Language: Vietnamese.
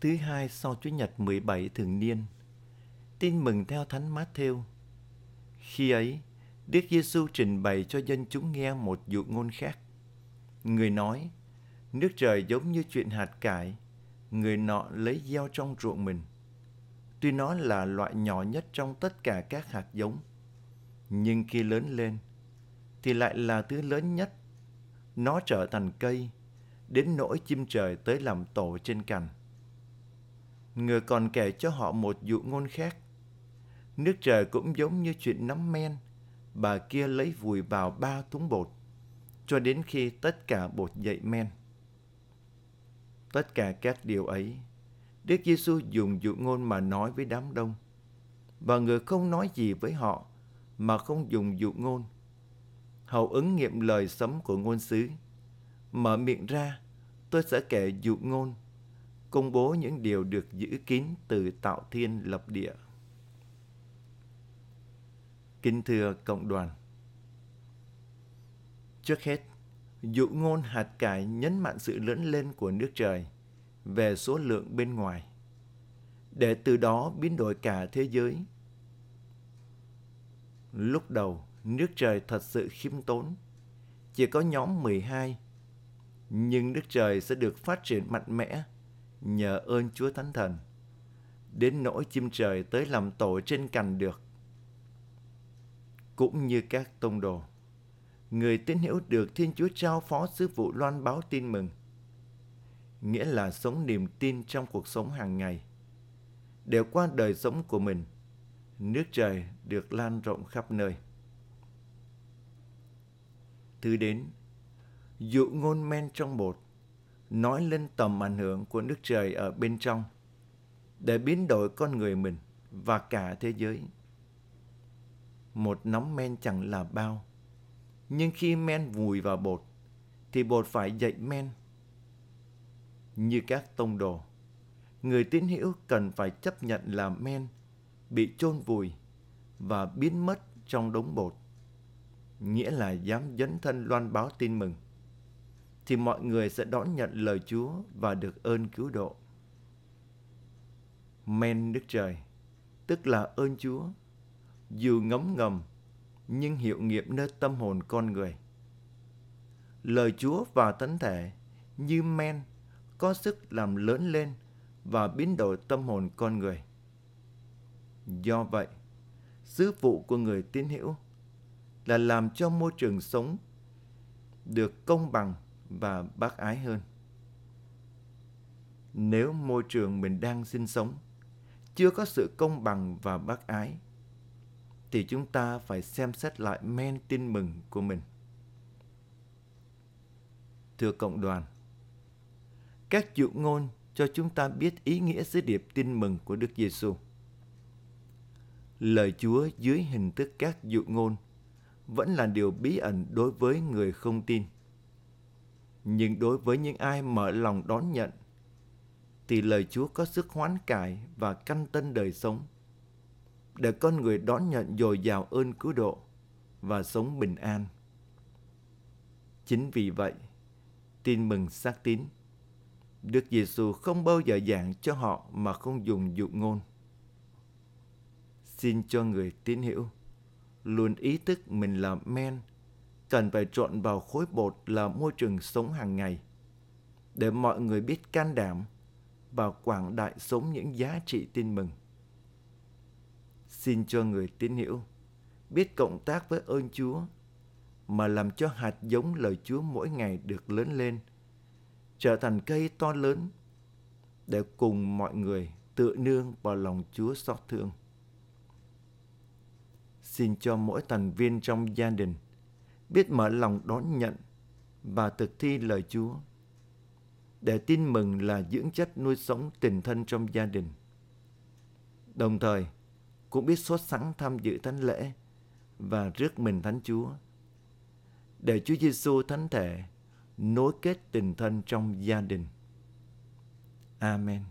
thứ hai sau Chúa Nhật 17 thường niên. Tin mừng theo Thánh Matthew. Khi ấy, Đức Giêsu trình bày cho dân chúng nghe một dụ ngôn khác. Người nói, nước trời giống như chuyện hạt cải, người nọ lấy gieo trong ruộng mình. Tuy nó là loại nhỏ nhất trong tất cả các hạt giống, nhưng khi lớn lên, thì lại là thứ lớn nhất. Nó trở thành cây, đến nỗi chim trời tới làm tổ trên cành. Người còn kể cho họ một dụ ngôn khác. Nước trời cũng giống như chuyện nắm men, bà kia lấy vùi vào ba thúng bột, cho đến khi tất cả bột dậy men. Tất cả các điều ấy, Đức Giêsu dùng dụ ngôn mà nói với đám đông. Và người không nói gì với họ mà không dùng dụ ngôn. Hầu ứng nghiệm lời sấm của ngôn sứ. Mở miệng ra, tôi sẽ kể dụ ngôn, công bố những điều được giữ kín từ tạo thiên lập địa. Kính thưa cộng đoàn, trước hết, dụ ngôn hạt cải nhấn mạnh sự lớn lên của nước trời về số lượng bên ngoài, để từ đó biến đổi cả thế giới. Lúc đầu, nước trời thật sự khiêm tốn, chỉ có nhóm 12, nhưng nước trời sẽ được phát triển mạnh mẽ nhờ ơn Chúa Thánh Thần, đến nỗi chim trời tới làm tổ trên cành được. Cũng như các tông đồ, người tín hữu được Thiên Chúa trao phó sứ vụ loan báo tin mừng, nghĩa là sống niềm tin trong cuộc sống hàng ngày. Đều qua đời sống của mình, nước trời được lan rộng khắp nơi. Thứ đến, dụ ngôn men trong bột, nói lên tầm ảnh hưởng của nước trời ở bên trong, để biến đổi con người mình và cả thế giới. Một nắm men chẳng là bao, nhưng khi men vùi vào bột, thì bột phải dậy men. Như các tông đồ, người tín hữu cần phải chấp nhận là men bị chôn vùi và biến mất trong đống bột, nghĩa là dám dấn thân loan báo tin mừng thì mọi người sẽ đón nhận lời Chúa và được ơn cứu độ. Men Đức Trời, tức là ơn Chúa, dù ngấm ngầm nhưng hiệu nghiệm nơi tâm hồn con người. Lời Chúa và thánh thể như men có sức làm lớn lên và biến đổi tâm hồn con người. Do vậy, sứ vụ của người tín hữu là làm cho môi trường sống được công bằng và bác ái hơn. Nếu môi trường mình đang sinh sống chưa có sự công bằng và bác ái, thì chúng ta phải xem xét lại men tin mừng của mình. Thưa cộng đoàn, các dụ ngôn cho chúng ta biết ý nghĩa sứ điệp tin mừng của Đức Giêsu. Lời Chúa dưới hình thức các dụ ngôn vẫn là điều bí ẩn đối với người không tin. Nhưng đối với những ai mở lòng đón nhận, thì lời Chúa có sức hoán cải và căn tân đời sống, để con người đón nhận dồi dào ơn cứu độ và sống bình an. Chính vì vậy, tin mừng xác tín, Đức Giêsu không bao giờ giảng cho họ mà không dùng dụ ngôn. Xin cho người tín hiểu luôn ý thức mình là men cần phải trộn vào khối bột là môi trường sống hàng ngày để mọi người biết can đảm và quảng đại sống những giá trị tin mừng. Xin cho người tín hiểu biết cộng tác với ơn Chúa mà làm cho hạt giống lời Chúa mỗi ngày được lớn lên, trở thành cây to lớn để cùng mọi người tự nương vào lòng Chúa xót thương. Xin cho mỗi thành viên trong gia đình – biết mở lòng đón nhận và thực thi lời Chúa. Để tin mừng là dưỡng chất nuôi sống tình thân trong gia đình. Đồng thời, cũng biết sốt sắng tham dự thánh lễ và rước mình thánh Chúa. Để Chúa Giêsu thánh thể nối kết tình thân trong gia đình. Amen.